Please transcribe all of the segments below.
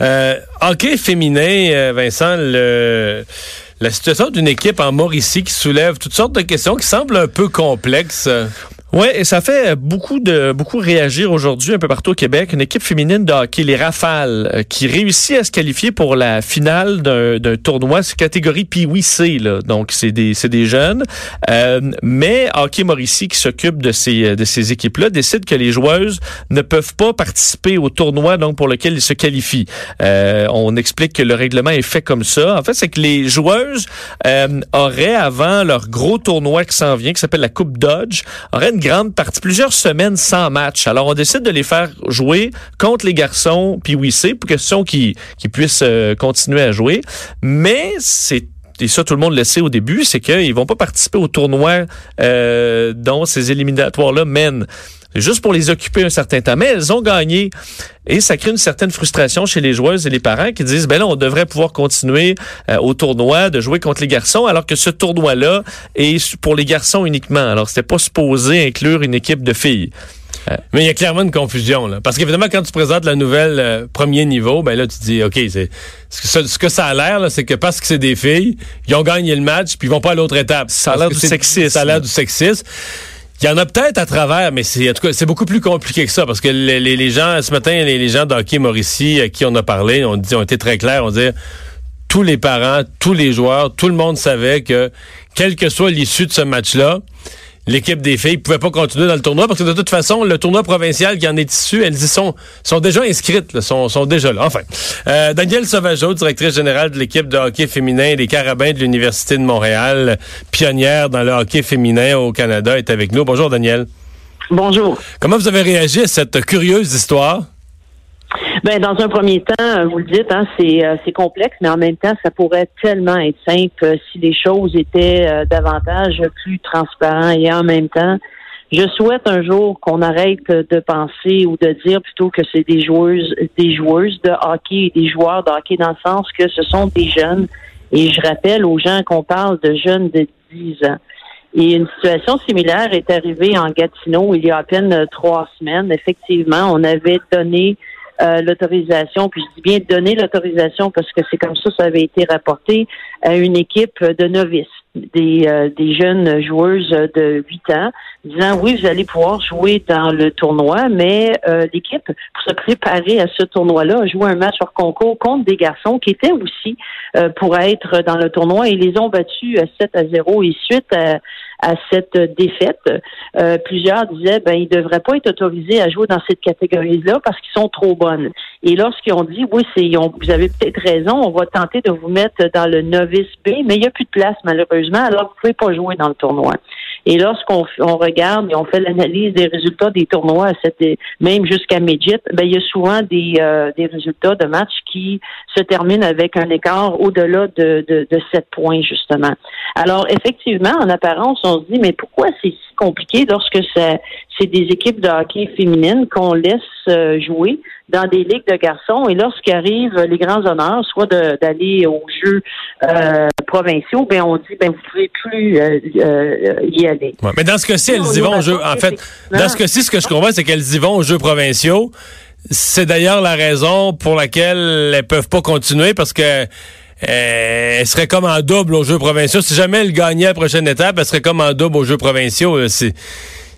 Euh, hockey féminin, euh, Vincent, le, la situation d'une équipe en Mauricie qui soulève toutes sortes de questions qui semblent un peu complexes. Oui, et ça fait beaucoup de beaucoup réagir aujourd'hui un peu partout au Québec. Une équipe féminine de hockey, les Rafales, euh, qui réussit à se qualifier pour la finale d'un tournoi, c'est catégorie Pee-Wee C, là. donc c'est des des jeunes. Euh, mais Hockey Mauricie, qui s'occupe de ces de ces équipes-là, décide que les joueuses ne peuvent pas participer au tournoi donc pour lequel ils se qualifient. Euh, on explique que le règlement est fait comme ça. En fait, c'est que les joueuses euh, auraient avant leur gros tournoi qui s'en vient, qui s'appelle la Coupe Dodge, auraient une grande partie, plusieurs semaines sans match. Alors, on décide de les faire jouer contre les garçons, puis oui, c'est pour question qu'ils puissent euh, continuer à jouer. Mais c'est et ça tout le monde le sait au début, c'est qu'ils vont pas participer au tournoi euh, dont ces éliminatoires-là mènent. Juste pour les occuper un certain temps. Mais elles ont gagné. Et ça crée une certaine frustration chez les joueuses et les parents qui disent, ben là, on devrait pouvoir continuer euh, au tournoi, de jouer contre les garçons, alors que ce tournoi-là est pour les garçons uniquement. Alors, c'était pas supposé inclure une équipe de filles. Euh, mais il y a clairement une confusion, là. Parce qu'évidemment, quand tu présentes la nouvelle euh, premier niveau, ben là, tu dis, OK, c'est ce que ça a l'air, c'est que parce que c'est des filles, ils ont gagné le match, puis ils vont pas à l'autre étape. Ça a l'air du sexisme. Ça a l'air du sexisme. Il y en a peut-être à travers, mais c'est en tout cas c'est beaucoup plus compliqué que ça parce que les, gens ce matin les, gens d'hockey Mauricie à qui on a parlé ont dit ont été très clairs, on dit tous les parents, tous les joueurs, tout le monde savait que quelle que soit l'issue de ce match-là, l'équipe des filles pouvait pas continuer dans le tournoi parce que de toute façon, le tournoi provincial qui en est issu, elles y sont, sont déjà inscrites, sont, sont déjà là. Enfin, euh, Danielle Sauvageau, directrice générale de l'équipe de hockey féminin des Carabins de l'Université de Montréal, pionnière dans le hockey féminin au Canada, est avec nous. Bonjour, Danielle. Bonjour. Comment vous avez réagi à cette curieuse histoire? Ben, dans un premier temps, euh, vous le dites, hein, c'est, euh, c'est complexe, mais en même temps, ça pourrait tellement être simple euh, si les choses étaient davantage plus transparentes et en même temps, je souhaite un jour qu'on arrête de penser ou de dire plutôt que c'est des joueuses, des joueuses de hockey et des joueurs de hockey dans le sens que ce sont des jeunes. Et je rappelle aux gens qu'on parle de jeunes de 10 ans. Et une situation similaire est arrivée en Gatineau il y a à peine trois semaines. Effectivement, on avait donné euh, l'autorisation, puis je dis bien donner l'autorisation parce que c'est comme ça ça avait été rapporté à une équipe de novices, des, euh, des jeunes joueuses de 8 ans, disant oui, vous allez pouvoir jouer dans le tournoi, mais euh, l'équipe, pour se préparer à ce tournoi-là, a joué un match hors concours contre des garçons qui étaient aussi pour être dans le tournoi et les ont battus 7 à 0 et suite à à cette défaite. Euh, plusieurs disaient ben ils devraient pas être autorisés à jouer dans cette catégorie-là parce qu'ils sont trop bonnes. Et lorsqu'ils ont dit oui, c'est vous avez peut-être raison, on va tenter de vous mettre dans le novice B, mais il n'y a plus de place malheureusement, alors vous pouvez pas jouer dans le tournoi. Et lorsqu'on on regarde et on fait l'analyse des résultats des tournois, même jusqu'à Midget, ben, il y a souvent des, euh, des résultats de matchs qui se terminent avec un écart au-delà de, de, de 7 points, justement. Alors, effectivement, en apparence, on se dit, mais pourquoi c'est compliqué lorsque c'est des équipes de hockey féminines qu'on laisse euh, jouer dans des ligues de garçons et lorsqu'arrivent les grands honneurs, soit d'aller aux Jeux euh, provinciaux, ben on dit ben vous pouvez plus euh, y aller. mais dans ce cas-ci, elles y vont aux Jeux. En fait, dans ce cas-ci, ce que je comprends, c'est qu'elles y vont aux Jeux provinciaux. C'est d'ailleurs la raison pour laquelle elles peuvent pas continuer parce que elle serait comme en double aux Jeux provinciaux. Si jamais elle gagnait la prochaine étape, elle serait comme en double aux Jeux provinciaux. C'est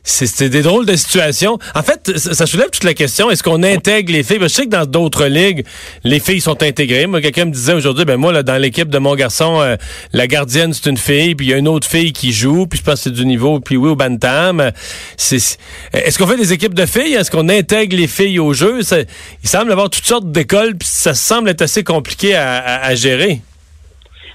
c'est des drôles de situations. En fait, ça soulève toute la question, est-ce qu'on intègre les filles? je sais que dans d'autres ligues, les filles sont intégrées. Moi, quelqu'un me disait aujourd'hui, ben moi, là, dans l'équipe de mon garçon, euh, la gardienne, c'est une fille, puis il y a une autre fille qui joue, puis je pense que c'est du niveau, puis oui, au bantam. Est-ce qu'on fait des équipes de filles? Est-ce qu'on intègre les filles au jeu? il semble avoir toutes sortes d'écoles, puis ça semble être assez compliqué à gérer.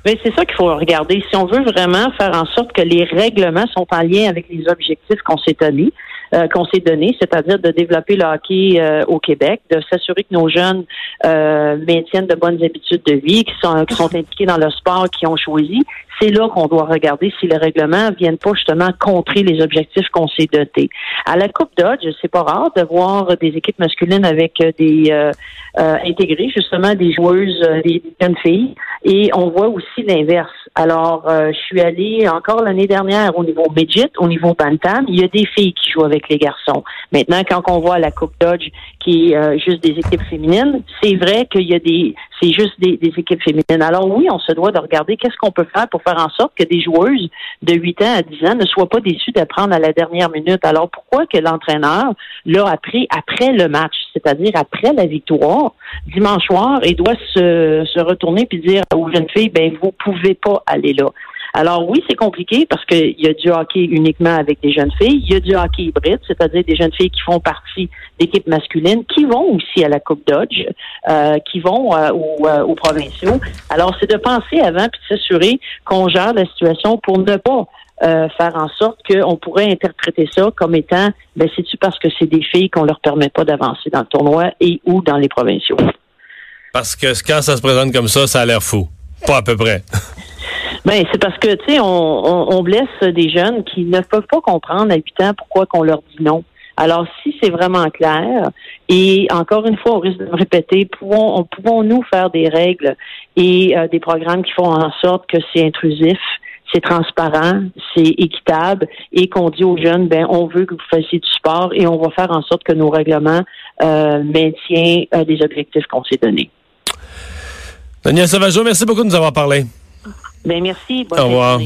Mais c'est ça qu'il faut regarder. Si on veut vraiment faire en sorte que les règlements sont en lien avec les objectifs qu'on s'est donnés, euh, qu'on s'est donné, c'est-à-dire de développer le hockey euh, au Québec, de s'assurer que nos jeunes euh, maintiennent de bonnes habitudes de vie, qui sont, qui sont impliqués dans le sport qu'ils ont choisi, c'est là qu'on doit regarder si les règlements viennent pas justement contrer les objectifs qu'on s'est dotés. À la Coupe Dodge, c'est pas rare de voir des équipes masculines avec des euh, intégrés justement des joueuses, des jeunes filles, et on voit aussi l'inverse. Alors, je suis allée encore l'année dernière au niveau midget, au niveau bantam, il y a des filles qui jouent avec les garçons. Maintenant, quand on voit la Coupe Dodge qui est euh, juste des équipes féminines, c'est vrai qu'il y a des, c'est juste des, équipes féminines. Alors oui, on se doit de regarder qu'est-ce qu'on peut faire pour faire en sorte que des joueuses de 8 ans à 10 ans ne soient pas déçues d'apprendre à la dernière minute. Alors pourquoi que l'entraîneur l'a appris après le match, c'est-à-dire après la victoire, dimanche soir, et doit se, se retourner puis dire aux jeunes filles, ben vous pouvez pas aller là. Alors oui, c'est compliqué parce qu'il y a du hockey uniquement avec des jeunes filles. Il y a du hockey hybride, c'est-à-dire des jeunes filles qui font partie d'équipes masculines, qui vont aussi à la Coupe Dodge, euh, qui vont euh, euh, aux, provinciaux. Alors c'est de penser avant puis de s'assurer qu'on gère la situation pour ne pas faire en sorte qu'on pourrait interpréter ça comme étant, ben c'est-tu parce que c'est des filles qu'on leur permet pas d'avancer dans le tournoi et ou dans les provinciaux? Parce que quand ça se présente comme ça, ça a l'air fou. Pas à peu près. Ben, c'est parce que, tu sais, on, on, blesse des jeunes qui ne peuvent pas comprendre à 8 ans pourquoi qu'on leur dit non. Alors, si c'est vraiment clair, et encore une fois, on risque de me répéter, pouvons, pouvons-nous faire des règles et euh, des programmes qui font en sorte que c'est intrusif, c'est transparent, c'est équitable et qu'on dit aux jeunes, ben, on veut que vous fassiez du sport et on va faire en sorte que nos règlements euh, maintiennent euh, des objectifs qu'on s'est donnés. Daniel Savageau, merci beaucoup de nous avoir parlé. Ben merci. Bonne Au revoir.